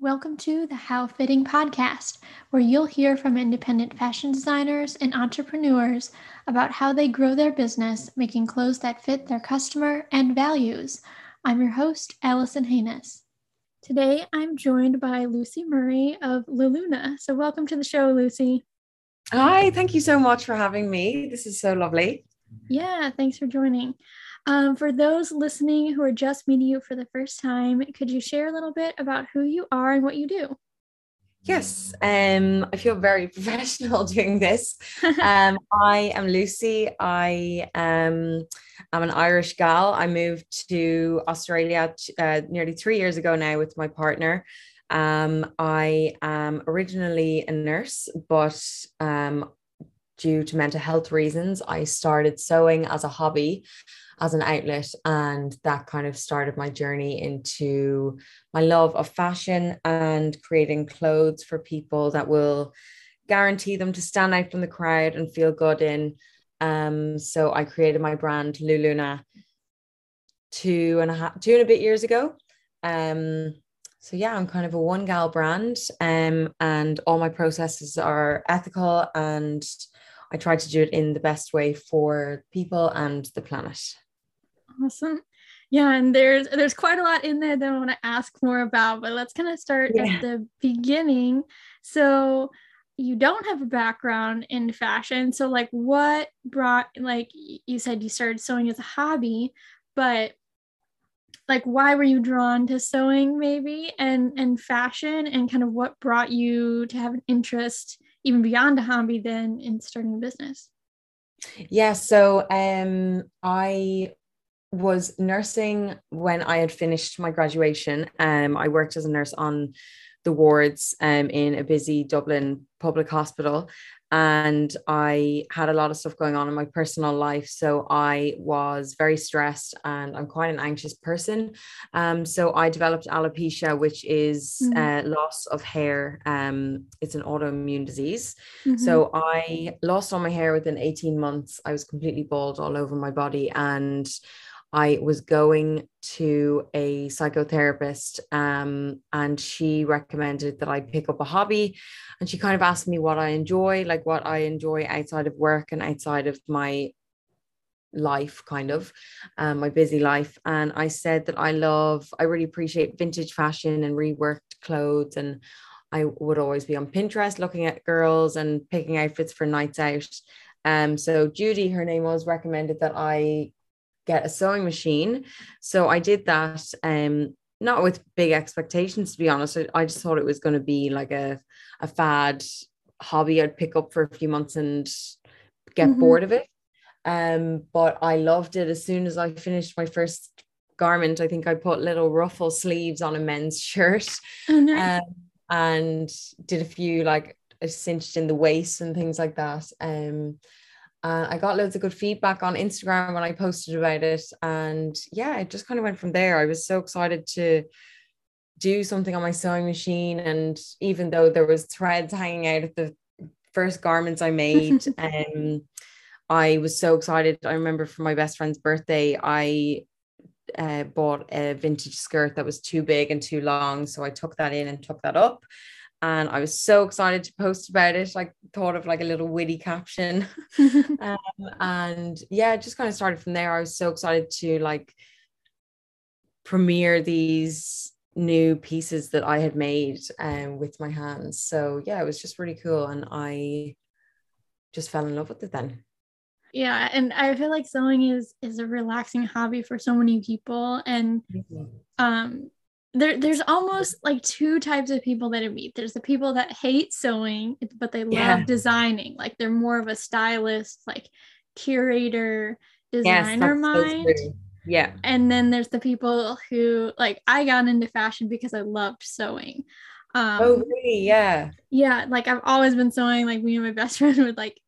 Welcome to the How Fitting podcast, where you'll hear from independent fashion designers and entrepreneurs about how they grow their business, making clothes that fit their customer and values. I'm your host, Allison Haynes. Today, I'm joined by Lucy Murray of Luluna. So, welcome to the show, Lucy. Hi, thank you so much for having me. This is so lovely. Yeah, thanks for joining. Um, for those listening who are just meeting you for the first time, could you share a little bit about who you are and what you do? Yes, um, I feel very professional doing this. Um, I am Lucy. I um, am an Irish gal. I moved to Australia uh, nearly three years ago now with my partner. Um, I am originally a nurse, but um, due to mental health reasons, I started sewing as a hobby as an outlet. And that kind of started my journey into my love of fashion and creating clothes for people that will guarantee them to stand out from the crowd and feel good in. Um, so I created my brand Luluna two and a half, two and a bit years ago. Um, so yeah, I'm kind of a one gal brand, um, and all my processes are ethical, and I try to do it in the best way for people and the planet. Awesome. Yeah, and there's there's quite a lot in there that I want to ask more about, but let's kind of start yeah. at the beginning. So you don't have a background in fashion. So like what brought like you said you started sewing as a hobby, but like why were you drawn to sewing maybe and and fashion and kind of what brought you to have an interest even beyond a hobby then in starting a business? Yeah, so um I was nursing when I had finished my graduation. Um, I worked as a nurse on the wards um, in a busy Dublin public hospital. And I had a lot of stuff going on in my personal life. So I was very stressed and I'm quite an anxious person. Um, so I developed alopecia, which is mm-hmm. uh, loss of hair. Um, it's an autoimmune disease. Mm-hmm. So I lost all my hair within 18 months. I was completely bald all over my body. And I was going to a psychotherapist um, and she recommended that I pick up a hobby. And she kind of asked me what I enjoy, like what I enjoy outside of work and outside of my life, kind of um, my busy life. And I said that I love, I really appreciate vintage fashion and reworked clothes. And I would always be on Pinterest looking at girls and picking outfits for nights out. Um, so Judy, her name was, recommended that I get a sewing machine. So I did that, um, not with big expectations, to be honest. I, I just thought it was going to be like a, a fad hobby I'd pick up for a few months and get mm-hmm. bored of it. Um, but I loved it as soon as I finished my first garment. I think I put little ruffle sleeves on a men's shirt oh, nice. um, and did a few like cinched in the waist and things like that. Um, and I got loads of good feedback on Instagram when I posted about it. And yeah, it just kind of went from there. I was so excited to do something on my sewing machine. And even though there was threads hanging out of the first garments I made, um, I was so excited. I remember for my best friend's birthday, I uh, bought a vintage skirt that was too big and too long. So I took that in and took that up and I was so excited to post about it. I thought of like a little witty caption. um, and yeah, just kind of started from there. I was so excited to like premiere these new pieces that I had made um, with my hands. So yeah, it was just really cool. And I just fell in love with it then. Yeah, and I feel like sewing is is a relaxing hobby for so many people and mm-hmm. um there there's almost like two types of people that I meet. There's the people that hate sewing, but they love yeah. designing. Like they're more of a stylist, like curator, designer yes, mind. So yeah. And then there's the people who like I got into fashion because I loved sewing. Um, oh really? Yeah. Yeah, like I've always been sewing. Like me and my best friend would like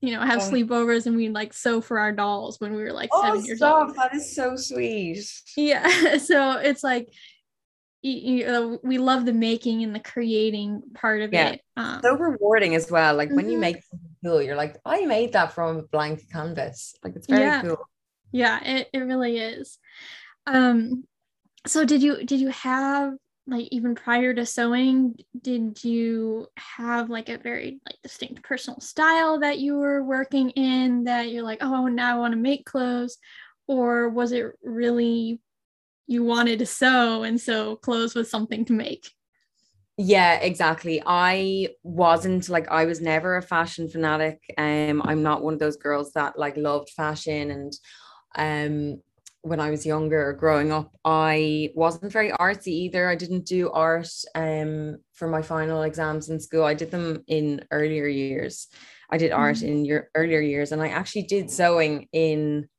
you know have oh. sleepovers and we'd like sew for our dolls when we were like oh, seven years stop. old. That is so sweet. Yeah. So it's like you, uh, we love the making and the creating part of yeah. it. Um, so rewarding as well. Like mm-hmm. when you mm-hmm. make something cool, you're like, I made that from a blank canvas. Like it's very yeah. cool. Yeah, it, it really is. Um, so did you did you have like even prior to sewing did you have like a very like distinct personal style that you were working in that you're like oh now i want to make clothes or was it really you wanted to sew and so clothes was something to make yeah exactly i wasn't like i was never a fashion fanatic um i'm not one of those girls that like loved fashion and um when I was younger growing up, I wasn't very artsy either. I didn't do art um, for my final exams in school. I did them in earlier years. I did art mm-hmm. in your earlier years, and I actually did sewing in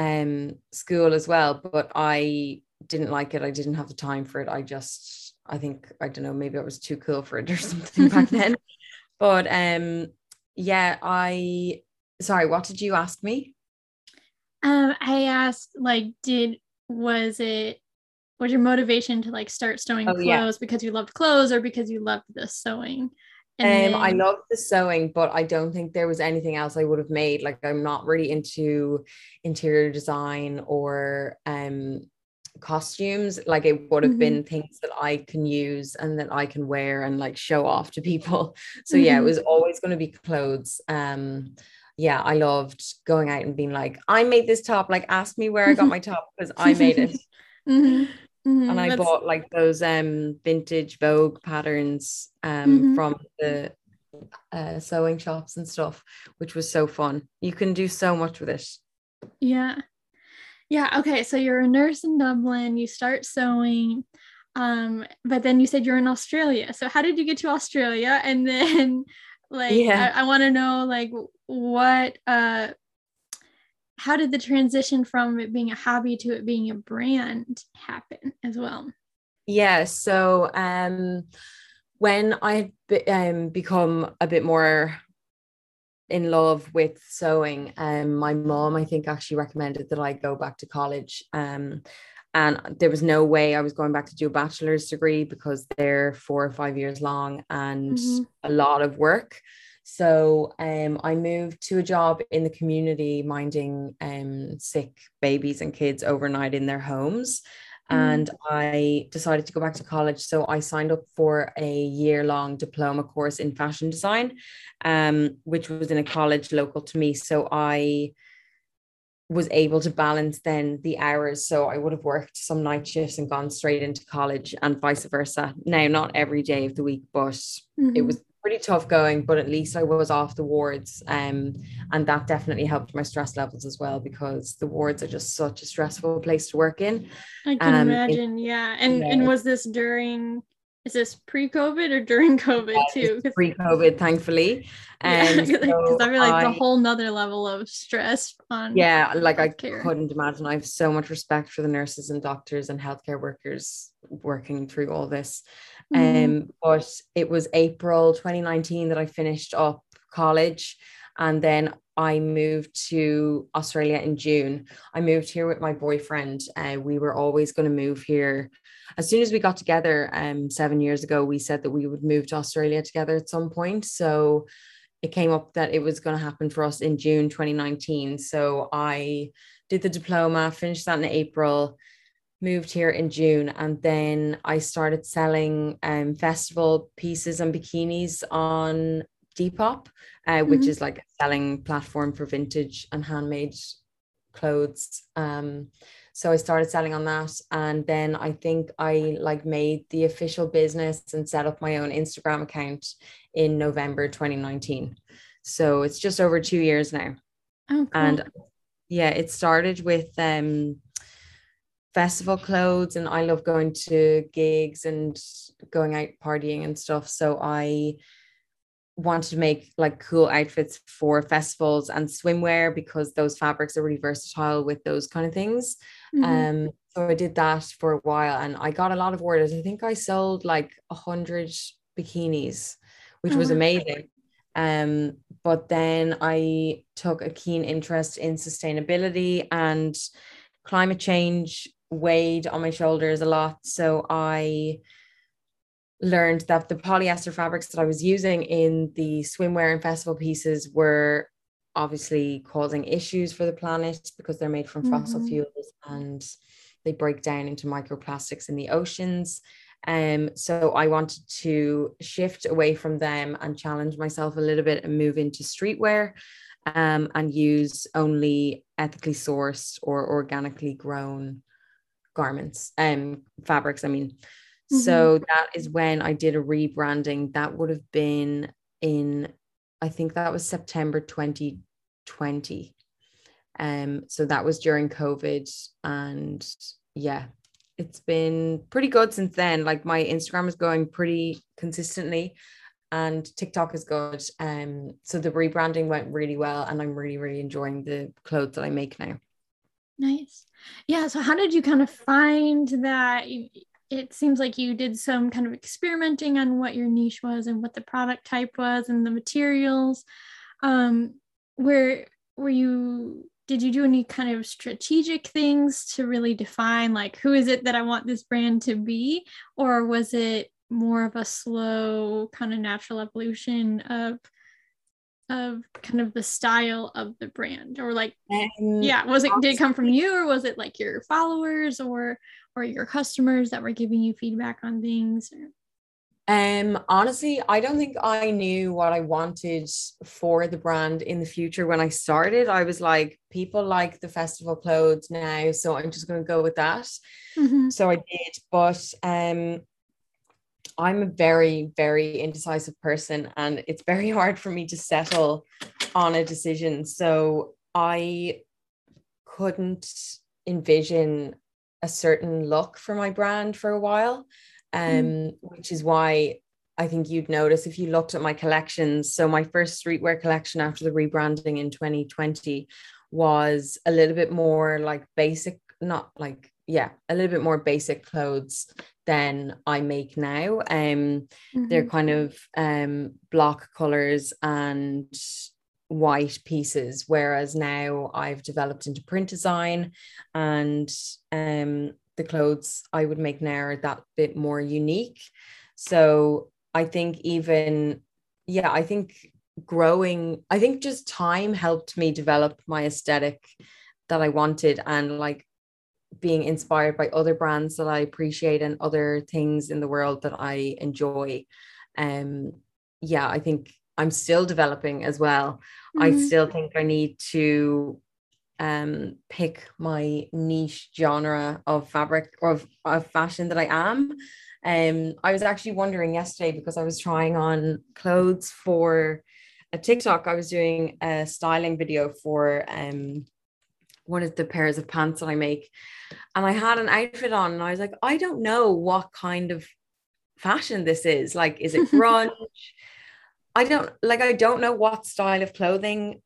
um, school as well. But I didn't like it. I didn't have the time for it. I just, I think, I don't know, maybe I was too cool for it or something back then. But um, yeah, I. Sorry, what did you ask me? Um, I asked, like, did was it was your motivation to like start sewing oh, clothes yeah. because you loved clothes or because you loved the sewing? And um. I love the sewing, but I don't think there was anything else I would have made. Like, I'm not really into interior design or um costumes like it would have mm-hmm. been things that i can use and that i can wear and like show off to people so mm-hmm. yeah it mm-hmm. was always going to be clothes um yeah, I loved going out and being like, I made this top. Like, ask me where I got my top because I made it. mm-hmm. Mm-hmm. And I That's... bought like those um vintage Vogue patterns um mm-hmm. from the uh, sewing shops and stuff, which was so fun. You can do so much with it. Yeah. Yeah. Okay. So you're a nurse in Dublin, you start sewing. Um, but then you said you're in Australia. So how did you get to Australia? And then like yeah. I, I want to know like what uh how did the transition from it being a hobby to it being a brand happen as well? Yeah, so um when I um become a bit more in love with sewing, um my mom I think actually recommended that I go back to college. Um and there was no way I was going back to do a bachelor's degree because they're four or five years long and mm-hmm. a lot of work. So um, I moved to a job in the community minding um, sick babies and kids overnight in their homes. Mm. And I decided to go back to college. So I signed up for a year long diploma course in fashion design, um, which was in a college local to me. So I was able to balance then the hours. So I would have worked some night shifts and gone straight into college and vice versa. Now, not every day of the week, but mm-hmm. it was pretty tough going, but at least I was off the wards. Um, and that definitely helped my stress levels as well because the wards are just such a stressful place to work in. I can um, imagine, it, yeah. And yeah. and was this during is this pre-COVID or during COVID yeah, too? Pre-COVID, thankfully. And because yeah, so I feel like I, the whole nother level of stress on yeah, like I couldn't imagine. I have so much respect for the nurses and doctors and healthcare workers working through all this. Mm. Um, but it was April 2019 that I finished up college. And then I moved to Australia in June. I moved here with my boyfriend. Uh, we were always going to move here. As soon as we got together um, seven years ago, we said that we would move to Australia together at some point. So it came up that it was going to happen for us in June 2019. So I did the diploma, finished that in April, moved here in June, and then I started selling um, festival pieces and bikinis on Depop, uh, which mm-hmm. is like a selling platform for vintage and handmade clothes. Um, so I started selling on that, and then I think I like made the official business and set up my own Instagram account in November 2019. So it's just over two years now. Oh, cool. And yeah, it started with um festival clothes and I love going to gigs and going out partying and stuff. So I wanted to make like cool outfits for festivals and swimwear because those fabrics are really versatile with those kind of things. Mm-hmm. Um so I did that for a while and I got a lot of orders. I think I sold like a hundred bikinis, which oh, was amazing. Um, but then I took a keen interest in sustainability and climate change weighed on my shoulders a lot. So I learned that the polyester fabrics that I was using in the swimwear and festival pieces were obviously causing issues for the planet because they're made from mm-hmm. fossil fuels and they break down into microplastics in the oceans. Um, so I wanted to shift away from them and challenge myself a little bit and move into streetwear um, and use only ethically sourced or organically grown garments and um, fabrics. I mean, mm-hmm. so that is when I did a rebranding. That would have been in, I think that was September 2020. Um, so that was during COVID, and yeah, it's been pretty good since then. Like my Instagram is going pretty consistently and TikTok is good. Um, so the rebranding went really well, and I'm really, really enjoying the clothes that I make now. Nice. Yeah. So how did you kind of find that? It seems like you did some kind of experimenting on what your niche was and what the product type was and the materials. Um, where were you did you do any kind of strategic things to really define like who is it that I want this brand to be or was it more of a slow kind of natural evolution of of kind of the style of the brand or like um, yeah was it did it come from you or was it like your followers or or your customers that were giving you feedback on things or? Um, honestly, I don't think I knew what I wanted for the brand in the future when I started. I was like, people like the festival clothes now, so I'm just going to go with that. Mm-hmm. So I did, but um, I'm a very, very indecisive person, and it's very hard for me to settle on a decision. So I couldn't envision a certain look for my brand for a while um, mm. which is why I think you'd notice if you looked at my collections. So my first streetwear collection after the rebranding in 2020 was a little bit more like basic, not like yeah, a little bit more basic clothes than I make now. Um, mm-hmm. they're kind of um block colors and white pieces, whereas now I've developed into print design and um the clothes I would make now are that bit more unique. So I think even, yeah, I think growing, I think just time helped me develop my aesthetic that I wanted and like being inspired by other brands that I appreciate and other things in the world that I enjoy. Um, yeah, I think I'm still developing as well. Mm-hmm. I still think I need to um, pick my niche genre of fabric or of, of fashion that I am. Um, I was actually wondering yesterday because I was trying on clothes for a TikTok. I was doing a styling video for um, one of the pairs of pants that I make, and I had an outfit on, and I was like, I don't know what kind of fashion this is. Like, is it grunge? I don't like. I don't know what style of clothing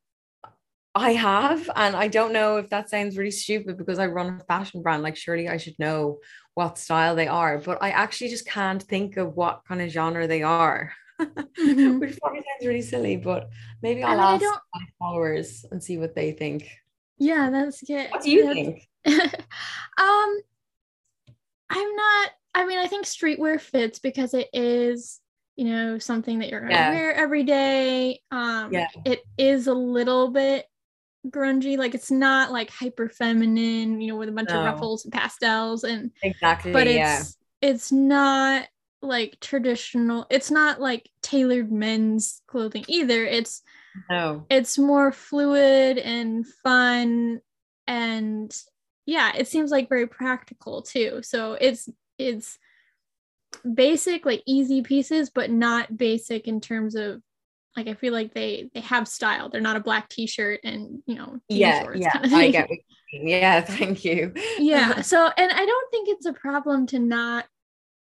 I have, and I don't know if that sounds really stupid because I run a fashion brand. Like, surely I should know what style they are, but I actually just can't think of what kind of genre they are, mm-hmm. which probably sounds really silly. But maybe I'll I mean, ask my followers and see what they think. Yeah, that's good. What do you that's... think? um, I'm not. I mean, I think streetwear fits because it is you know something that you're gonna yeah. wear every day um yeah. it is a little bit grungy like it's not like hyper feminine you know with a bunch no. of ruffles and pastels and exactly but it's yeah. it's not like traditional it's not like tailored men's clothing either it's no it's more fluid and fun and yeah it seems like very practical too so it's it's basic like easy pieces but not basic in terms of like I feel like they they have style. They're not a black t-shirt and you know yeah yeah kind of I get yeah thank you. Yeah so and I don't think it's a problem to not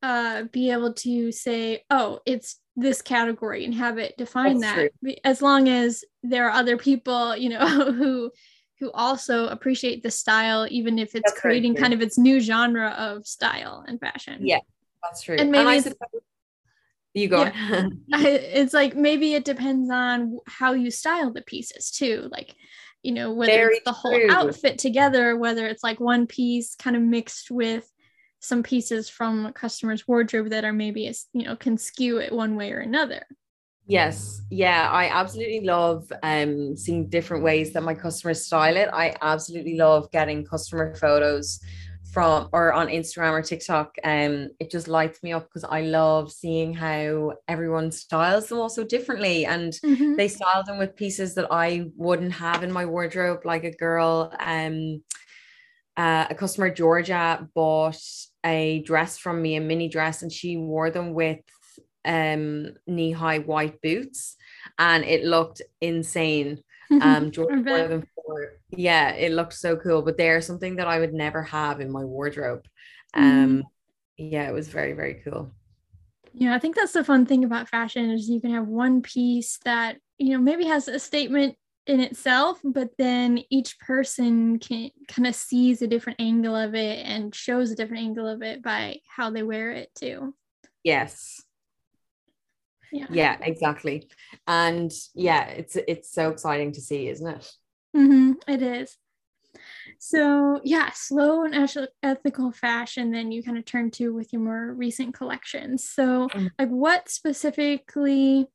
uh be able to say oh it's this category and have it define That's that true. as long as there are other people you know who who also appreciate the style even if it's That's creating kind of its new genre of style and fashion. Yeah that's true. And maybe and suppose- you go yeah. it's like maybe it depends on how you style the pieces too like you know whether Very it's the whole true. outfit together whether it's like one piece kind of mixed with some pieces from a customer's wardrobe that are maybe you know can skew it one way or another. Yes. Yeah i absolutely love um seeing different ways that my customers style it. I absolutely love getting customer photos from or on Instagram or TikTok, um, it just lights me up because I love seeing how everyone styles them also differently, and mm-hmm. they style them with pieces that I wouldn't have in my wardrobe. Like a girl, um, uh, a customer Georgia bought a dress from me, a mini dress, and she wore them with um knee high white boots, and it looked insane. Um, Georgia wore them yeah, it looked so cool. But they are something that I would never have in my wardrobe. Um, mm. yeah, it was very very cool. Yeah, I think that's the fun thing about fashion is you can have one piece that you know maybe has a statement in itself, but then each person can kind of sees a different angle of it and shows a different angle of it by how they wear it too. Yes. Yeah. Yeah, exactly. And yeah, it's it's so exciting to see, isn't it? Mm-hmm, it is. So yeah, slow and ethical fashion. Then you kind of turn to with your more recent collections. So mm-hmm. like, what specifically,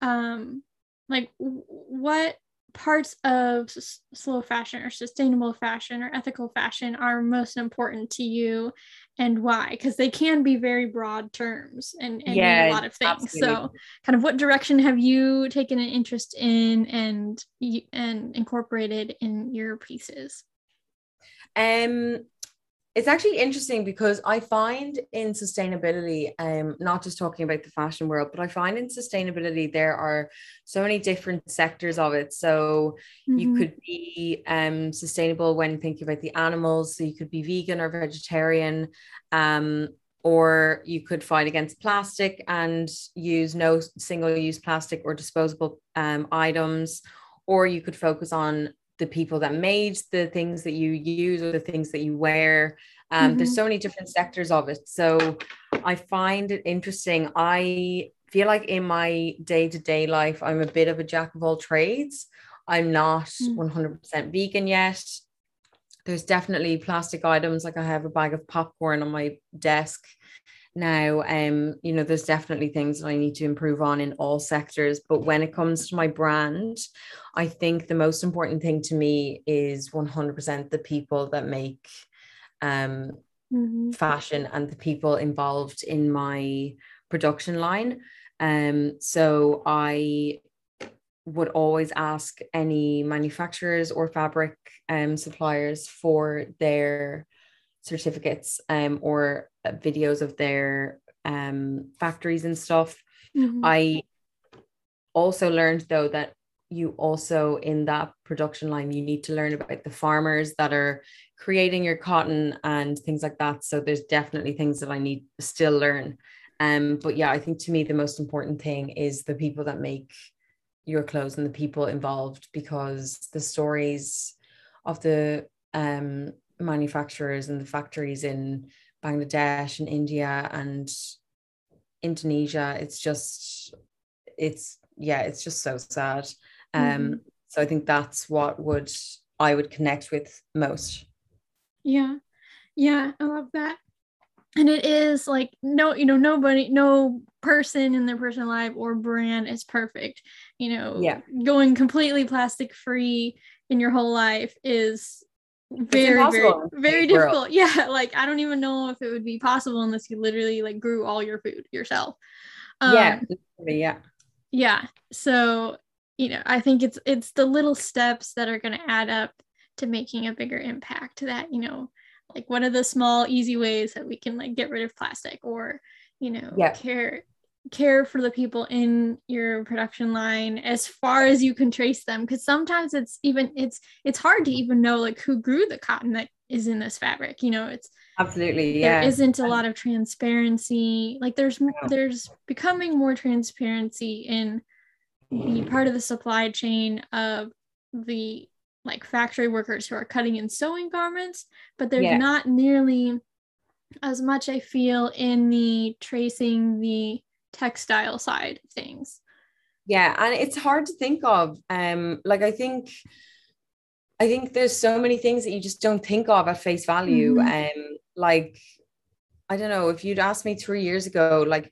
um, like what parts of s- slow fashion or sustainable fashion or ethical fashion are most important to you and why because they can be very broad terms and, and yeah, a lot of things absolutely. so kind of what direction have you taken an interest in and and incorporated in your pieces um it's actually interesting because I find in sustainability, um, not just talking about the fashion world, but I find in sustainability there are so many different sectors of it. So mm-hmm. you could be um, sustainable when thinking about the animals. So you could be vegan or vegetarian, um, or you could fight against plastic and use no single-use plastic or disposable um, items, or you could focus on the people that made the things that you use or the things that you wear. Um, mm-hmm. There's so many different sectors of it. So I find it interesting. I feel like in my day to day life, I'm a bit of a jack of all trades. I'm not mm. 100% vegan yet. There's definitely plastic items. Like I have a bag of popcorn on my desk now um you know there's definitely things that i need to improve on in all sectors but when it comes to my brand i think the most important thing to me is 100% the people that make um mm-hmm. fashion and the people involved in my production line um so i would always ask any manufacturers or fabric um, suppliers for their certificates um, or videos of their um, factories and stuff. Mm-hmm. I also learned though that you also in that production line you need to learn about the farmers that are creating your cotton and things like that so there's definitely things that i need to still learn um but yeah i think to me the most important thing is the people that make your clothes and the people involved because the stories of the um manufacturers and the factories in Bangladesh and India and Indonesia. It's just, it's, yeah, it's just so sad. Um, mm-hmm. So I think that's what would I would connect with most. Yeah. Yeah. I love that. And it is like no, you know, nobody, no person in their personal life or brand is perfect. You know, yeah, going completely plastic free in your whole life is very very very difficult. Yeah like i don't even know if it would be possible unless you literally like grew all your food yourself. Um, yeah yeah. yeah so you know i think it's it's the little steps that are going to add up to making a bigger impact that you know like what are the small easy ways that we can like get rid of plastic or you know yeah. care care for the people in your production line as far as you can trace them because sometimes it's even it's it's hard to even know like who grew the cotton that is in this fabric you know it's absolutely yeah. there isn't a lot of transparency like there's there's becoming more transparency in the part of the supply chain of the like factory workers who are cutting and sewing garments but there's yeah. not nearly as much i feel in the tracing the textile side of things yeah and it's hard to think of um like i think i think there's so many things that you just don't think of at face value mm-hmm. um like i don't know if you'd asked me three years ago like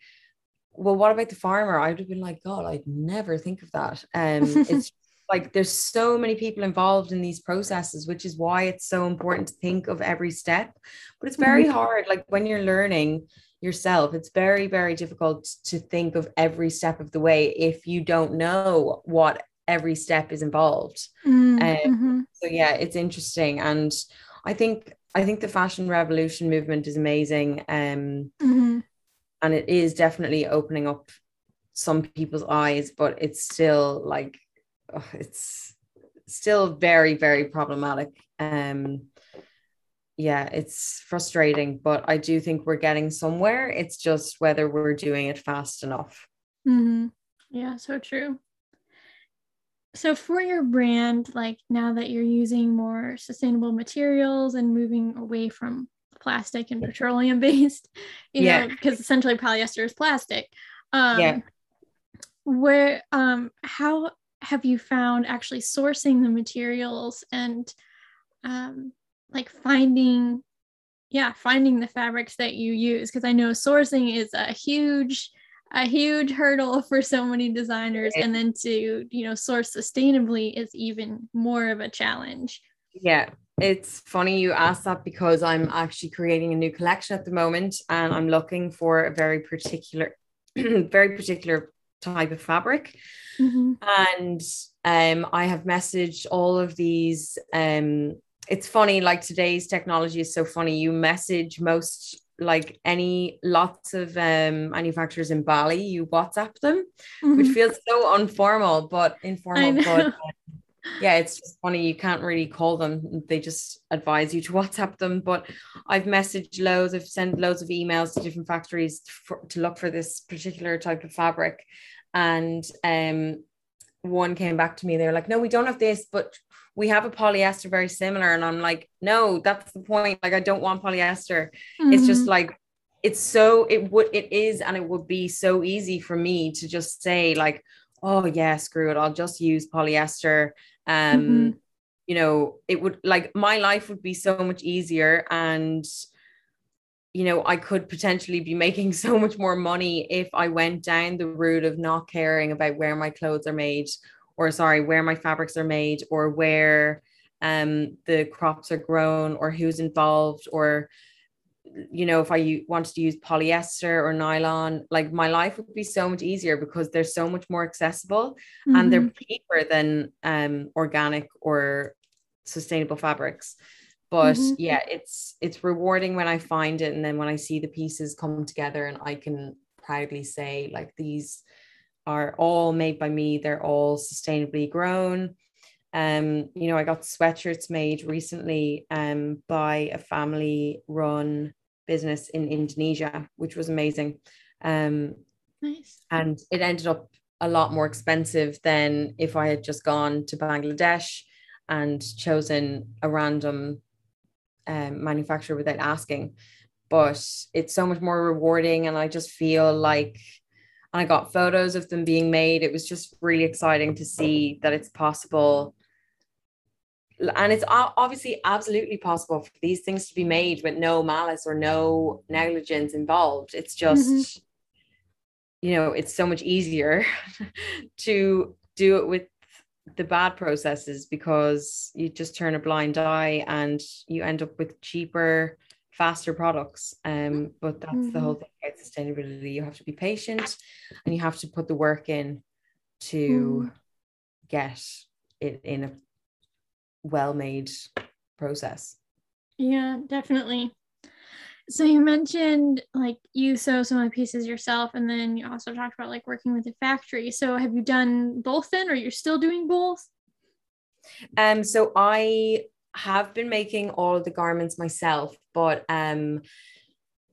well what about the farmer i would have been like god i'd never think of that um it's like there's so many people involved in these processes which is why it's so important to think of every step but it's very mm-hmm. hard like when you're learning yourself it's very very difficult to think of every step of the way if you don't know what every step is involved mm, mm-hmm. um, so yeah it's interesting and i think i think the fashion revolution movement is amazing um, mm-hmm. and it is definitely opening up some people's eyes but it's still like oh, it's still very very problematic um yeah it's frustrating but i do think we're getting somewhere it's just whether we're doing it fast enough mm-hmm. yeah so true so for your brand like now that you're using more sustainable materials and moving away from plastic and petroleum based you yeah. know because essentially polyester is plastic um yeah where um how have you found actually sourcing the materials and um, like finding yeah finding the fabrics that you use because i know sourcing is a huge a huge hurdle for so many designers and then to you know source sustainably is even more of a challenge yeah it's funny you asked that because i'm actually creating a new collection at the moment and i'm looking for a very particular very particular type of fabric. Mm-hmm. And um, I have messaged all of these. Um, it's funny, like today's technology is so funny. You message most like any lots of um, manufacturers in Bali, you WhatsApp them, mm-hmm. which feels so informal, but informal. But um, yeah, it's just funny. You can't really call them. They just advise you to WhatsApp them. But I've messaged loads, I've sent loads of emails to different factories for, to look for this particular type of fabric. And um, one came back to me. They're like, no, we don't have this, but we have a polyester very similar. And I'm like, no, that's the point. Like, I don't want polyester. Mm-hmm. It's just mm-hmm. like, it's so, it would, it is, and it would be so easy for me to just say, like, oh, yeah, screw it. I'll just use polyester. Um, mm-hmm. You know, it would like my life would be so much easier. And you know, I could potentially be making so much more money if I went down the route of not caring about where my clothes are made, or sorry, where my fabrics are made, or where um, the crops are grown, or who's involved, or you know, if I wanted to use polyester or nylon, like my life would be so much easier because they're so much more accessible mm-hmm. and they're mm-hmm. cheaper than um, organic or sustainable fabrics but mm-hmm. yeah it's it's rewarding when i find it and then when i see the pieces come together and i can proudly say like these are all made by me they're all sustainably grown. Um you know i got sweatshirts made recently um by a family run business in indonesia which was amazing. Um nice. and it ended up a lot more expensive than if i had just gone to bangladesh and chosen a random um, manufacturer without asking. But it's so much more rewarding. And I just feel like and I got photos of them being made. It was just really exciting to see that it's possible. And it's obviously absolutely possible for these things to be made with no malice or no negligence involved. It's just, mm-hmm. you know, it's so much easier to do it with the bad processes because you just turn a blind eye and you end up with cheaper faster products um but that's mm-hmm. the whole mm-hmm. thing about sustainability you have to be patient and you have to put the work in to mm. get it in a well-made process yeah definitely so you mentioned like you sew some of the pieces yourself, and then you also talked about like working with a factory. So have you done both then, or you're still doing both? Um, so I have been making all of the garments myself, but um,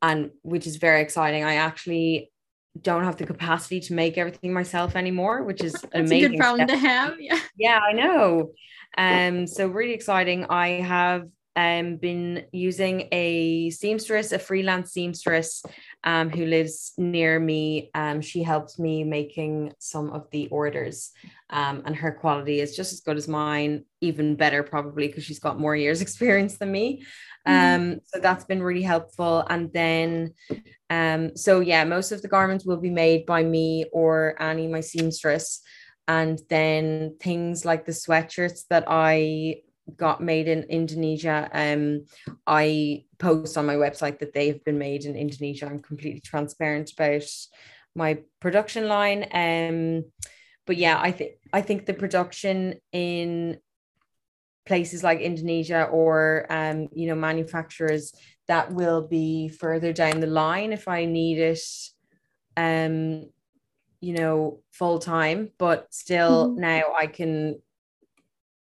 and which is very exciting. I actually don't have the capacity to make everything myself anymore, which is amazing. a good problem step. to have. Yeah. Yeah, I know. Um, so really exciting. I have um, been using a seamstress, a freelance seamstress um, who lives near me. Um, she helps me making some of the orders, um, and her quality is just as good as mine, even better probably because she's got more years experience than me. Mm-hmm. Um, so that's been really helpful. And then, um, so yeah, most of the garments will be made by me or Annie, my seamstress. and then things like the sweatshirts that I got made in Indonesia. Um, I post on my website that they have been made in Indonesia. I'm completely transparent about my production line. Um, but yeah, I think I think the production in places like Indonesia or um, you know, manufacturers that will be further down the line if I need it um, you know, full time, but still mm-hmm. now I can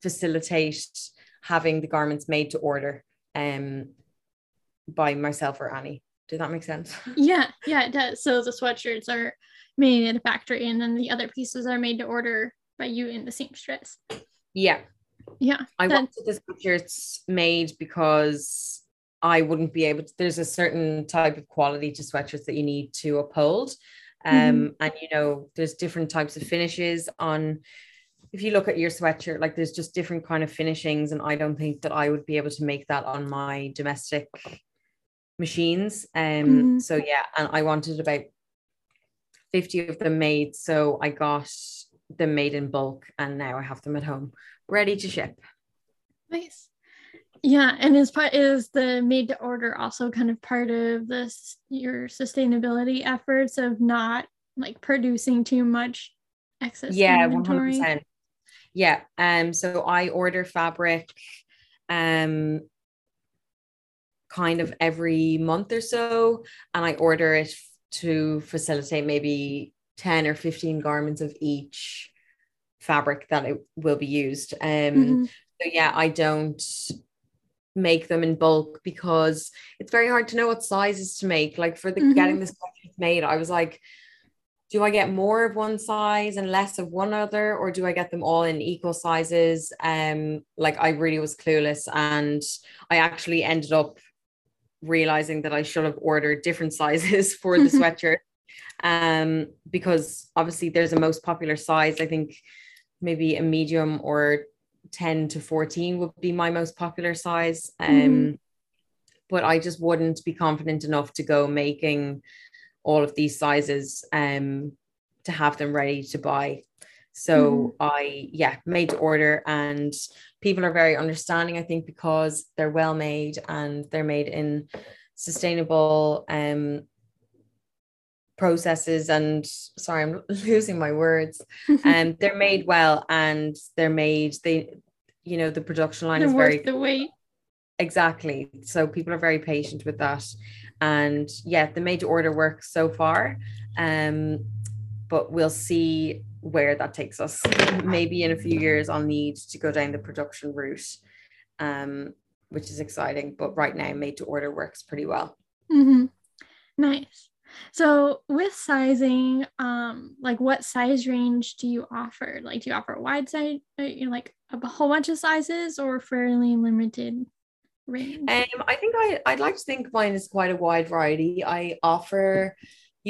facilitate having the garments made to order um by myself or Annie. Does that make sense? Yeah, yeah, it does. So the sweatshirts are made in a factory and then the other pieces are made to order by you in the seamstress. Yeah. Yeah. I wanted the sweatshirts made because I wouldn't be able to, there's a certain type of quality to sweatshirts that you need to uphold. Um, mm-hmm. and you know, there's different types of finishes on if you look at your sweatshirt, like there's just different kind of finishings, and I don't think that I would be able to make that on my domestic machines. Um, mm-hmm. so yeah, and I wanted about 50 of them made. So I got them made in bulk and now I have them at home ready to ship. Nice. Yeah, and is part is the made to order also kind of part of this your sustainability efforts of not like producing too much excess yeah inventory? 100% yeah um so i order fabric um kind of every month or so and i order it to facilitate maybe 10 or 15 garments of each fabric that it will be used um mm-hmm. so yeah i don't make them in bulk because it's very hard to know what sizes to make like for the mm-hmm. getting this made i was like do I get more of one size and less of one other, or do I get them all in equal sizes? Um, like I really was clueless, and I actually ended up realizing that I should have ordered different sizes for the sweatshirt. Um, because obviously there's a most popular size. I think maybe a medium or 10 to 14 would be my most popular size. Um, mm-hmm. but I just wouldn't be confident enough to go making all of these sizes um, to have them ready to buy. So mm. I, yeah, made to order, and people are very understanding, I think, because they're well made and they're made in sustainable um, processes. And sorry, I'm losing my words. And um, they're made well, and they're made, they, you know, the production line they're is very the wait. Exactly. So people are very patient with that and yeah the made to order works so far um but we'll see where that takes us. Maybe in a few years i'll need to go down the production route um which is exciting but right now made to order works pretty well. Mm-hmm. nice. So with sizing um like what size range do you offer? Like do you offer a wide size uh, you know like a whole bunch of sizes or fairly limited range? Um, I think I, I'd like to think mine is quite a wide variety. I offer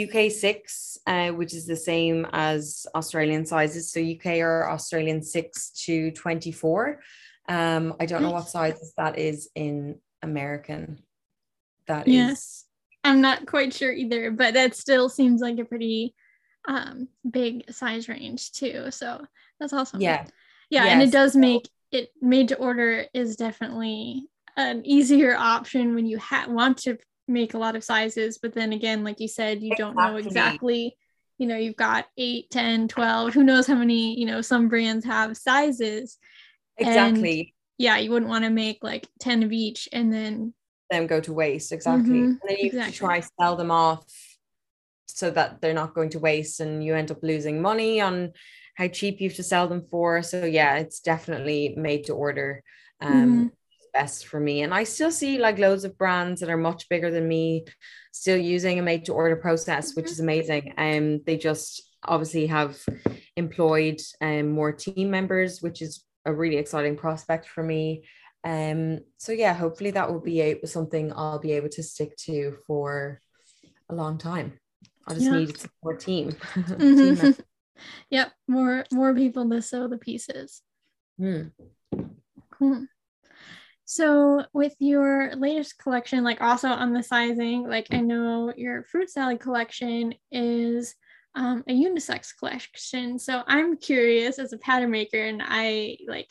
UK six, uh, which is the same as Australian sizes. So UK or Australian six to 24. Um, I don't know what sizes that is in American. That yeah. is. I'm not quite sure either, but that still seems like a pretty um big size range too. So that's awesome. Yeah. Yeah. Yes. And it does make it made to order is definitely an easier option when you ha- want to make a lot of sizes but then again like you said you don't know exactly. you know you've got 8 10 12 who knows how many you know some brands have sizes. Exactly. and, yeah you wouldn't want to make like 10 of each and then them go to waste. Exactly. Mm-hmm, and then you exactly. try sell them off so that they're not going to waste and you end up losing money on how cheap you have to sell them for. So yeah it's definitely made to order. Um mm-hmm best for me. And I still see like loads of brands that are much bigger than me still using a made to order process, which is amazing. And um, they just obviously have employed um, more team members, which is a really exciting prospect for me. Um, so yeah, hopefully that will be a, something I'll be able to stick to for a long time. I just yeah. need more team. mm-hmm. team yep, more more people to sew the pieces. Hmm. Cool. So with your latest collection, like also on the sizing, like I know your fruit salad collection is um, a unisex collection. So I'm curious as a pattern maker, and I like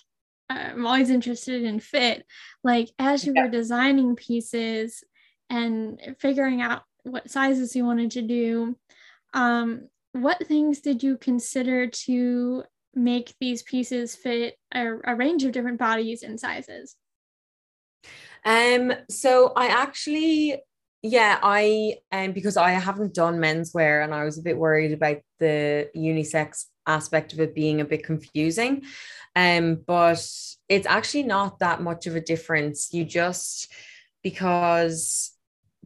I'm always interested in fit. Like as you yeah. were designing pieces and figuring out what sizes you wanted to do, um, what things did you consider to make these pieces fit a, a range of different bodies and sizes? Um, so I actually yeah, I um because I haven't done menswear and I was a bit worried about the unisex aspect of it being a bit confusing. Um, but it's actually not that much of a difference. You just because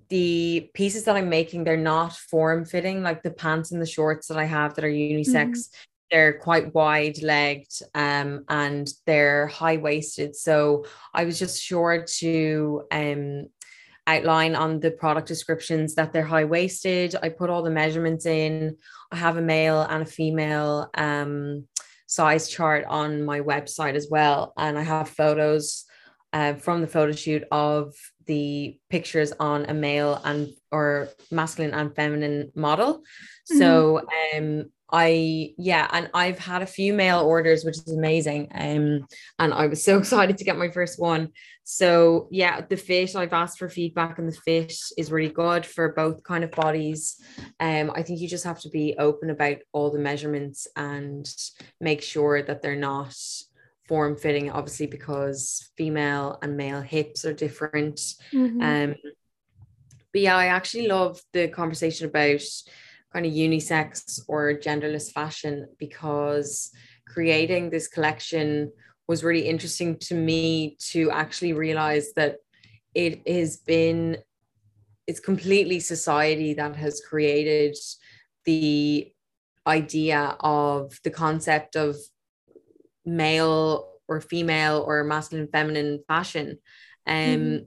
the pieces that I'm making, they're not form fitting, like the pants and the shorts that I have that are unisex. Mm-hmm. They're quite wide legged um, and they're high waisted. So I was just sure to um, outline on the product descriptions that they're high waisted. I put all the measurements in. I have a male and a female um, size chart on my website as well. And I have photos uh, from the photo shoot of the pictures on a male and or masculine and feminine model. Mm-hmm. So um I yeah, and I've had a few male orders, which is amazing. Um, and I was so excited to get my first one. So yeah, the fit I've asked for feedback, and the fit is really good for both kind of bodies. Um, I think you just have to be open about all the measurements and make sure that they're not form fitting, obviously, because female and male hips are different. Mm-hmm. Um, but yeah, I actually love the conversation about kind of unisex or genderless fashion because creating this collection was really interesting to me to actually realize that it has been it's completely society that has created the idea of the concept of male or female or masculine feminine fashion um mm-hmm.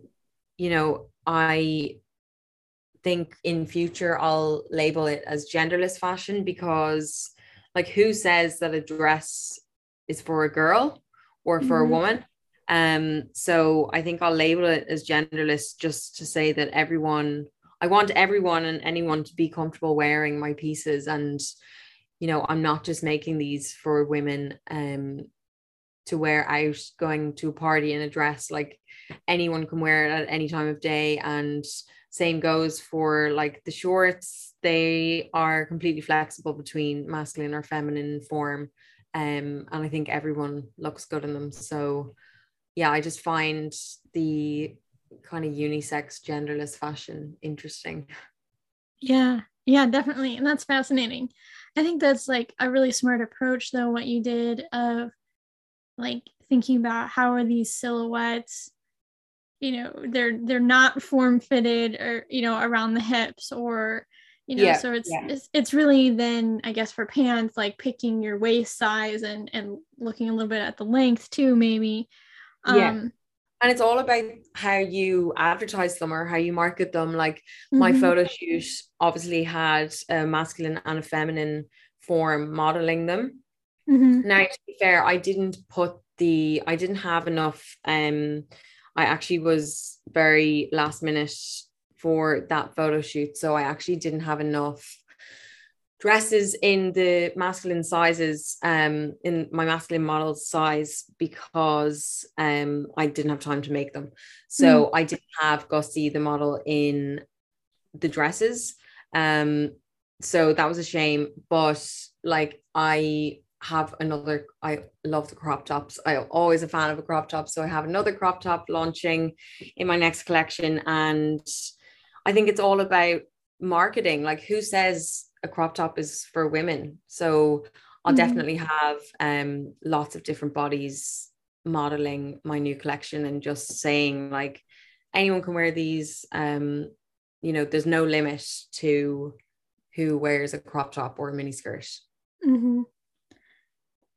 you know i think in future I'll label it as genderless fashion because like who says that a dress is for a girl or for mm-hmm. a woman um so I think I'll label it as genderless just to say that everyone I want everyone and anyone to be comfortable wearing my pieces and you know I'm not just making these for women um to wear out going to a party in a dress like anyone can wear it at any time of day and same goes for like the shorts. They are completely flexible between masculine or feminine form. Um, and I think everyone looks good in them. So yeah, I just find the kind of unisex genderless fashion interesting. Yeah, yeah, definitely. And that's fascinating. I think that's like a really smart approach though, what you did of like thinking about how are these silhouettes you know they're they're not form fitted or you know around the hips or you know yeah, so it's, yeah. it's it's really then i guess for pants like picking your waist size and and looking a little bit at the length too maybe um yeah. and it's all about how you advertise them or how you market them like mm-hmm. my photo shoot obviously had a masculine and a feminine form modeling them mm-hmm. now to be fair i didn't put the i didn't have enough um I actually was very last minute for that photo shoot. So I actually didn't have enough dresses in the masculine sizes um in my masculine model size because um I didn't have time to make them so mm. I didn't have Gussie the model in the dresses um so that was a shame but like I have another i love the crop tops i'm always a fan of a crop top so i have another crop top launching in my next collection and i think it's all about marketing like who says a crop top is for women so i'll mm-hmm. definitely have um lots of different bodies modeling my new collection and just saying like anyone can wear these um you know there's no limit to who wears a crop top or a mini skirt mm-hmm.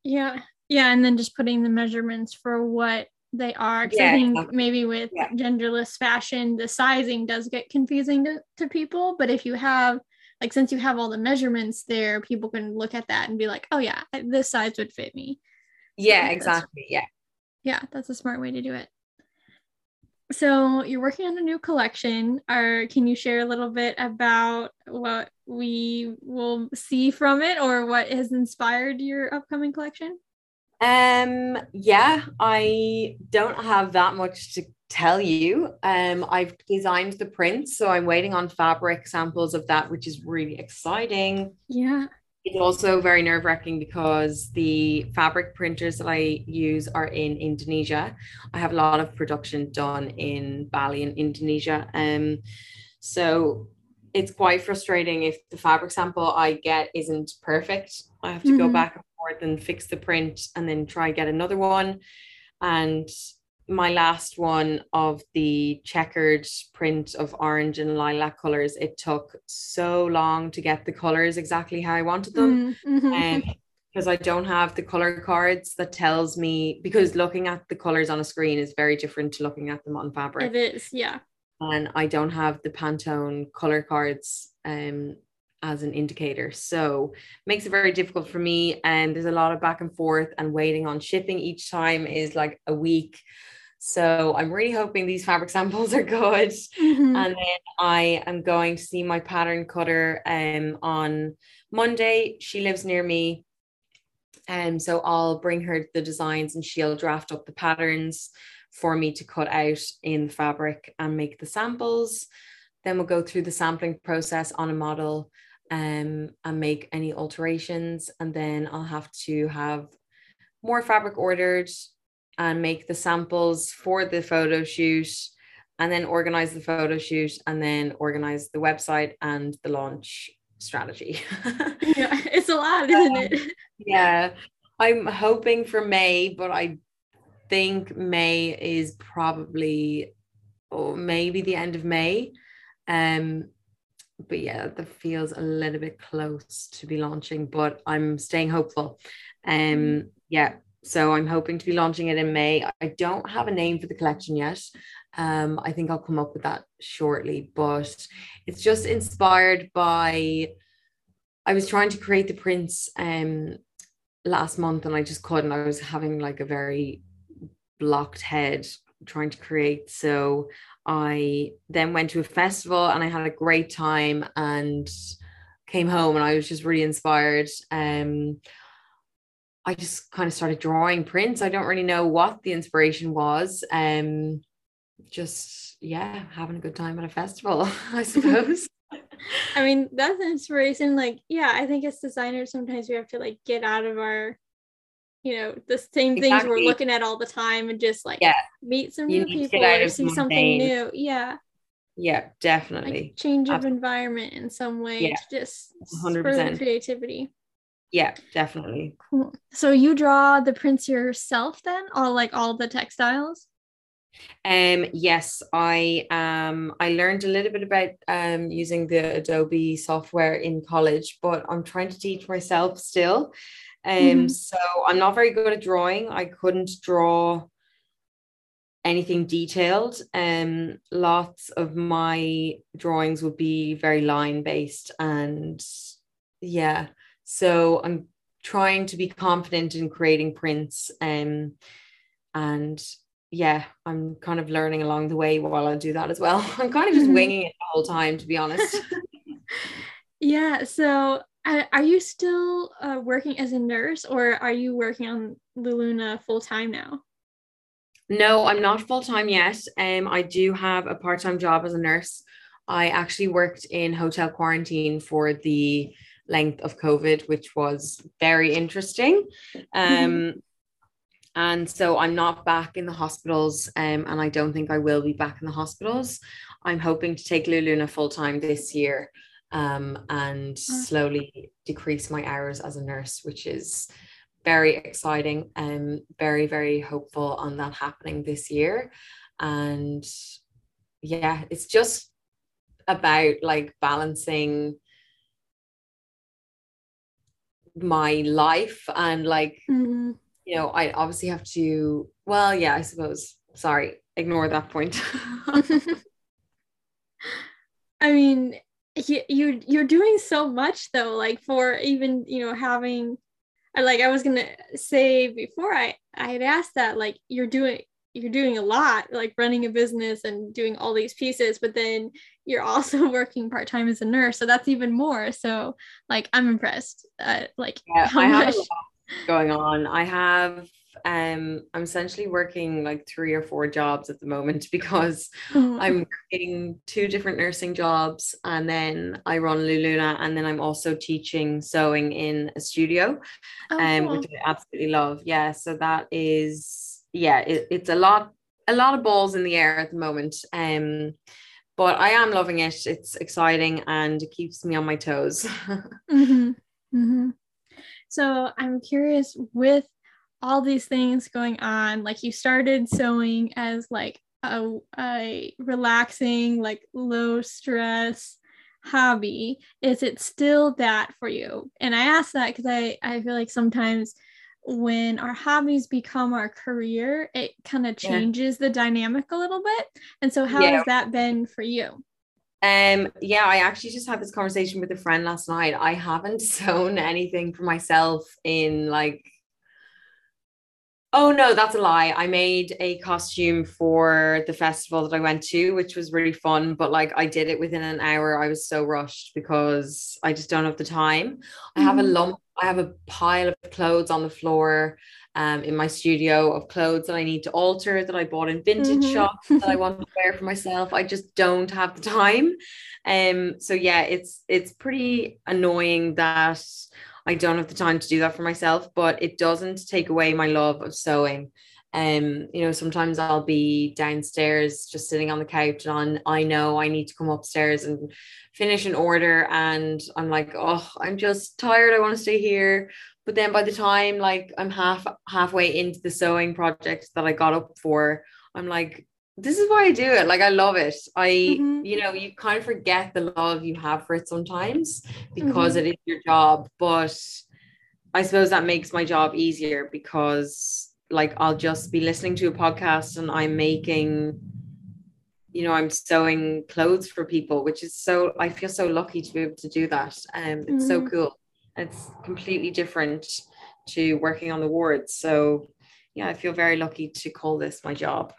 Yeah. Yeah. And then just putting the measurements for what they are. Yeah, I think exactly. maybe with yeah. genderless fashion, the sizing does get confusing to, to people. But if you have, like, since you have all the measurements there, people can look at that and be like, oh, yeah, this size would fit me. Yeah, exactly. Yeah. Yeah. That's a smart way to do it. So you're working on a new collection. Or can you share a little bit about what we will see from it or what has inspired your upcoming collection? Um, yeah, I don't have that much to tell you. Um, I've designed the prints, so I'm waiting on fabric samples of that, which is really exciting. Yeah. It's also very nerve wracking because the fabric printers that I use are in Indonesia. I have a lot of production done in Bali in Indonesia. Um, so it's quite frustrating if the fabric sample I get isn't perfect. I have to mm-hmm. go back and forth and fix the print and then try and get another one. And my last one of the checkered print of orange and lilac colors it took so long to get the colors exactly how i wanted them. Mm-hmm. and because i don't have the color cards that tells me because looking at the colors on a screen is very different to looking at them on fabric. It is yeah. And i don't have the pantone color cards um as an indicator so makes it very difficult for me and there's a lot of back and forth and waiting on shipping each time is like a week so I'm really hoping these fabric samples are good. Mm-hmm. And then I am going to see my pattern cutter um, on Monday. She lives near me. And um, so I'll bring her the designs and she'll draft up the patterns for me to cut out in the fabric and make the samples. Then we'll go through the sampling process on a model um, and make any alterations. And then I'll have to have more fabric ordered and make the samples for the photo shoot and then organize the photo shoot and then organize the website and the launch strategy. yeah, it's a lot, isn't it? yeah. I'm hoping for May, but I think May is probably or oh, maybe the end of May. Um but yeah, that feels a little bit close to be launching, but I'm staying hopeful. Um mm. yeah, so I'm hoping to be launching it in May. I don't have a name for the collection yet. Um, I think I'll come up with that shortly, but it's just inspired by I was trying to create the prints um last month and I just couldn't. I was having like a very blocked head trying to create. So I then went to a festival and I had a great time and came home and I was just really inspired. Um I just kind of started drawing prints. I don't really know what the inspiration was. Um, just yeah, having a good time at a festival, I suppose. I mean, that's inspiration. Like, yeah, I think as designers, sometimes we have to like get out of our, you know, the same exactly. things we're looking at all the time and just like yeah. meet some you new people or see something new. Yeah. Yeah, definitely. Like change of Absolutely. environment in some way yeah. to just 100%. creativity. Yeah, definitely. Cool. So you draw the prints yourself then, all like all the textiles? Um yes, I um I learned a little bit about um using the Adobe software in college, but I'm trying to teach myself still. Um mm-hmm. so I'm not very good at drawing. I couldn't draw anything detailed. Um lots of my drawings would be very line based and yeah so I'm trying to be confident in creating prints. Um, and yeah, I'm kind of learning along the way while I do that as well. I'm kind of just mm-hmm. winging it the whole time, to be honest. yeah. So are you still uh, working as a nurse or are you working on Luluna full time now? No, I'm not full time yet. Um, I do have a part time job as a nurse. I actually worked in hotel quarantine for the length of COVID, which was very interesting. Um. And so I'm not back in the hospitals, um, and I don't think I will be back in the hospitals. I'm hoping to take Luluna full time this year um, and slowly decrease my hours as a nurse, which is very exciting and very, very hopeful on that happening this year. And yeah, it's just about like balancing my life and like mm-hmm. you know i obviously have to well yeah i suppose sorry ignore that point i mean you, you you're doing so much though like for even you know having like i was gonna say before i i had asked that like you're doing you're doing a lot like running a business and doing all these pieces but then you're also working part-time as a nurse so that's even more so like i'm impressed uh, like yeah, how I much going on. I have um i'm essentially working like three or four jobs at the moment because mm-hmm. i'm working two different nursing jobs and then i run luluna and then i'm also teaching sewing in a studio oh, um cool. which i absolutely love yeah so that is yeah it, it's a lot a lot of balls in the air at the moment um but i am loving it it's exciting and it keeps me on my toes mm-hmm. Mm-hmm. so i'm curious with all these things going on like you started sewing as like a, a relaxing like low stress hobby. Is it still that for you? And i ask that because i i feel like sometimes when our hobbies become our career it kind of changes yeah. the dynamic a little bit. And so how yeah. has that been for you? Um yeah i actually just had this conversation with a friend last night. I haven't sewn anything for myself in like Oh no, that's a lie. I made a costume for the festival that I went to, which was really fun, but like I did it within an hour. I was so rushed because I just don't have the time. Mm-hmm. I have a mm-hmm. lump, I have a pile of clothes on the floor um in my studio of clothes that I need to alter that I bought in vintage mm-hmm. shops that I want to wear for myself. I just don't have the time. Um so yeah, it's it's pretty annoying that I don't have the time to do that for myself, but it doesn't take away my love of sewing. Um, you know, sometimes I'll be downstairs just sitting on the couch and on, I know I need to come upstairs and finish an order and I'm like, oh, I'm just tired. I want to stay here. But then by the time like I'm half halfway into the sewing project that I got up for, I'm like, this is why I do it. Like I love it. I, mm-hmm. you know, you kind of forget the love you have for it sometimes because mm-hmm. it is your job. But I suppose that makes my job easier because like I'll just be listening to a podcast and I'm making, you know, I'm sewing clothes for people, which is so I feel so lucky to be able to do that. Um it's mm-hmm. so cool. It's completely different to working on the wards. So yeah, I feel very lucky to call this my job.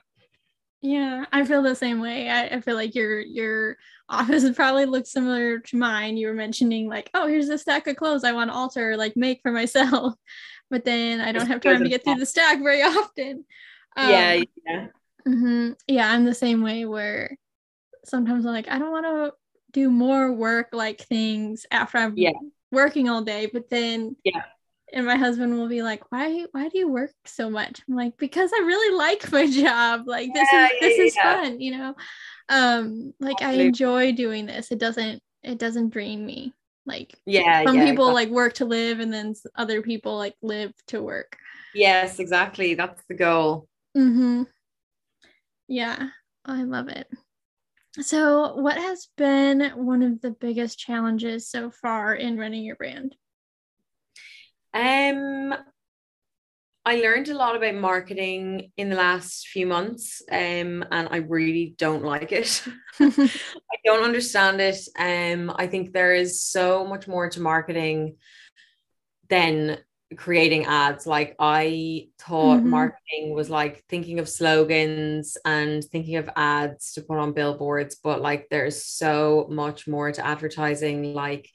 Yeah, I feel the same way. I, I feel like your your office probably looks similar to mine. You were mentioning like, oh, here's a stack of clothes I want to alter, like make for myself, but then I don't have time to get through the stack very often. Um, yeah, yeah, mm-hmm. yeah. I'm the same way where sometimes I'm like, I don't want to do more work like things after I'm yeah. working all day, but then yeah and my husband will be like why why do you work so much? I'm like because i really like my job. Like this yeah, is yeah, this is yeah. fun you know? Um like Absolutely. i enjoy doing this. It doesn't it doesn't drain me. Like yeah some people exactly. like work to live and then other people like live to work. Yes exactly. That's the goal. Mm-hmm. Yeah i love it. So what has been one of the biggest challenges so far in running your brand um, I learned a lot about marketing in the last few months, um, and I really don't like it. I don't understand it. Um, I think there is so much more to marketing than creating ads. Like I thought mm-hmm. marketing was like thinking of slogans and thinking of ads to put on billboards, but like there's so much more to advertising. Like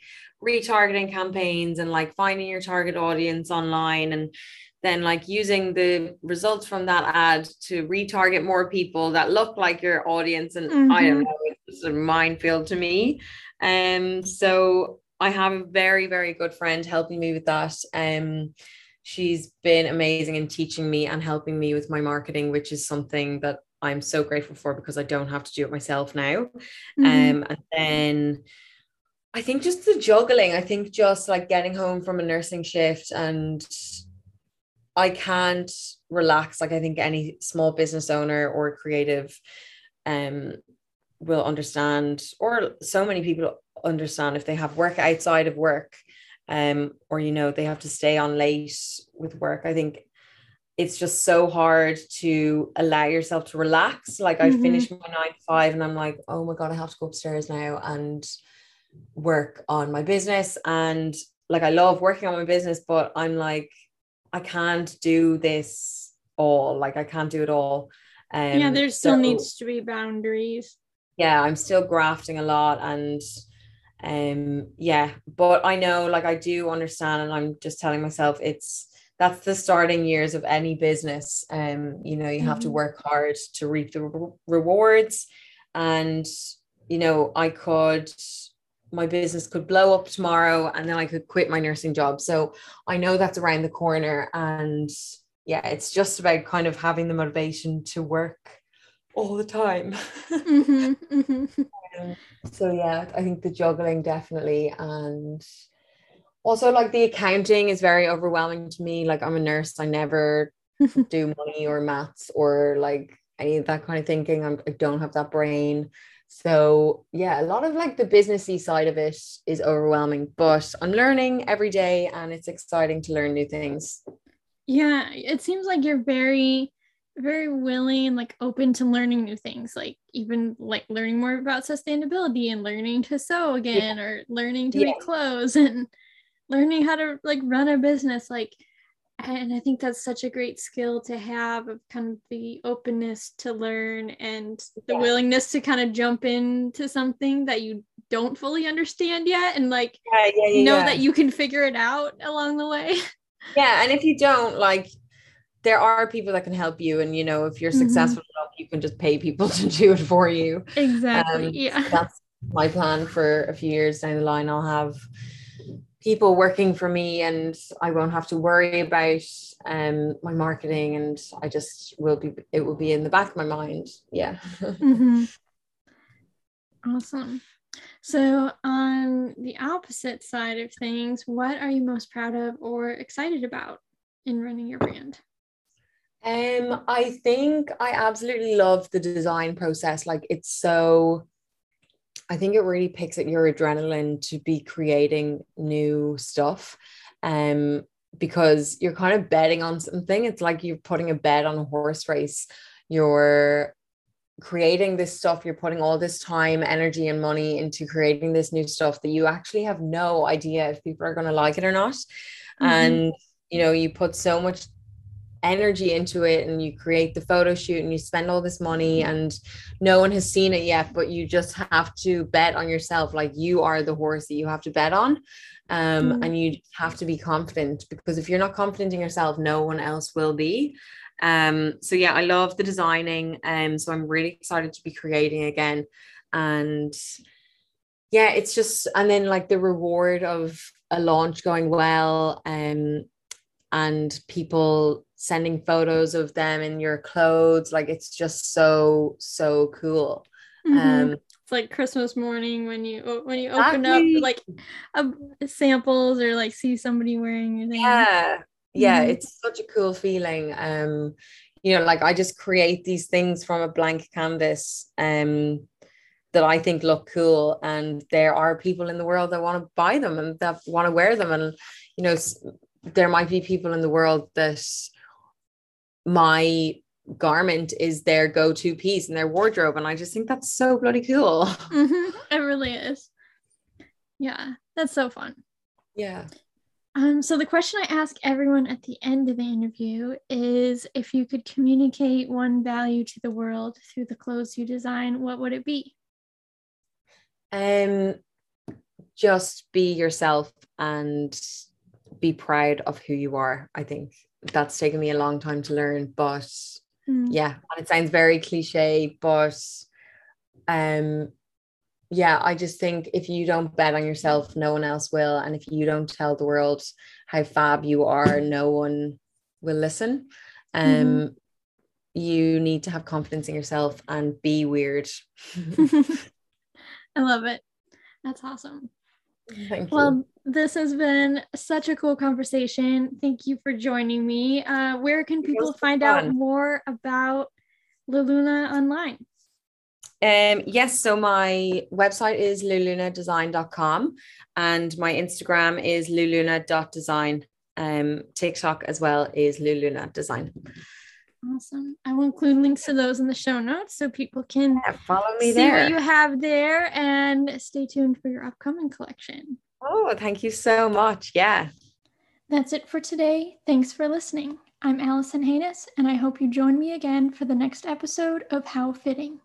retargeting campaigns and like finding your target audience online and then like using the results from that ad to retarget more people that look like your audience and mm-hmm. i don't know it's a minefield to me um so i have a very very good friend helping me with that um she's been amazing in teaching me and helping me with my marketing which is something that i'm so grateful for because i don't have to do it myself now mm-hmm. um and then I think just the juggling. I think just like getting home from a nursing shift and I can't relax. Like I think any small business owner or creative um will understand, or so many people understand if they have work outside of work, um, or you know, they have to stay on late with work. I think it's just so hard to allow yourself to relax. Like I mm-hmm. finish my nine to five and I'm like, oh my God, I have to go upstairs now and work on my business and like I love working on my business but I'm like I can't do this all like I can't do it all Um, yeah, there still so, needs to be boundaries. Yeah, I'm still grafting a lot and um yeah, but I know like I do understand and I'm just telling myself it's that's the starting years of any business. Um, you know, you have mm-hmm. to work hard to reap the re- rewards and you know, I could my business could blow up tomorrow and then I could quit my nursing job. So I know that's around the corner. And yeah, it's just about kind of having the motivation to work all the time. mm-hmm, mm-hmm. So yeah, I think the juggling definitely. And also like the accounting is very overwhelming to me. Like I'm a nurse, I never do money or maths or like any of that kind of thinking. I'm, I don't have that brain. So yeah, a lot of like the businessy side of it is overwhelming, but I'm learning every day and it's exciting to learn new things. Yeah, it seems like you're very very willing and like open to learning new things like even like learning more about sustainability and learning to sew again yeah. or learning to yeah. make clothes and learning how to like run a business like and i think that's such a great skill to have of kind of the openness to learn and the yeah. willingness to kind of jump into something that you don't fully understand yet and like know that you can figure it out along the way yeah and if you don't like there are people that can help you and you know if you're mm-hmm. successful enough you can just pay people to do it for you. Exactly um, yeah. that's my plan for a few years down the line. I'll have people working for me and I won't have to worry about um my marketing and I just will be it will be in the back of my mind. Yeah. Mm-hmm. awesome. So on the opposite side of things what are you most proud of or excited about in running your brand um I think I absolutely love the design process like it's so I think it really picks at your adrenaline to be creating new stuff. Um, because you're kind of betting on something. It's like you're putting a bet on a horse race. You're creating this stuff, you're putting all this time, energy, and money into creating this new stuff that you actually have no idea if people are going to like it or not. Mm-hmm. And you know, you put so much energy into it and you create the photo shoot and you spend all this money and no one has seen it yet but you just have to bet on yourself like you are the horse that you have to bet on um, mm. and you have to be confident because if you're not confident in yourself no one else will be um, so yeah i love the designing um, so i'm really excited to be creating again and yeah it's just and then like the reward of a launch going well um and people sending photos of them in your clothes like it's just so so cool mm-hmm. um it's like christmas morning when you when you open exactly. up like uh, samples or like see somebody wearing your thing yeah yeah mm-hmm. it's such a cool feeling um you know like i just create these things from a blank canvas um that I think look cool and there are people in the world that want to buy them and that want to wear them and you know there might be people in the world that my garment is their go-to piece in their wardrobe and i just think that's so bloody cool. Mm-hmm. it really is. Yeah that's so fun. Yeah. Um so the question i ask everyone at the end of the interview is if you could communicate one value to the world through the clothes you design what would it be? Um just be yourself and be proud of who you are i think that's taken me a long time to learn but mm. yeah it sounds very cliche but um yeah i just think if you don't bet on yourself no one else will and if you don't tell the world how fab you are no one will listen um mm. you need to have confidence in yourself and be weird i love it that's awesome Thank well, you. This has been such a cool conversation. Thank you for joining me. Uh, where can people find fun. out more about Luluna online? Um, yes, so my website is lulunadesign.com and my Instagram is luluna.design. Um, TikTok as well is luluna design. Awesome. I will include links to those in the show notes so people can yeah, follow me see there. what you have there and stay tuned for your upcoming collection. Oh, thank you so much. Yeah. That's it for today. Thanks for listening. I'm Allison Haynes, and I hope you join me again for the next episode of How Fitting.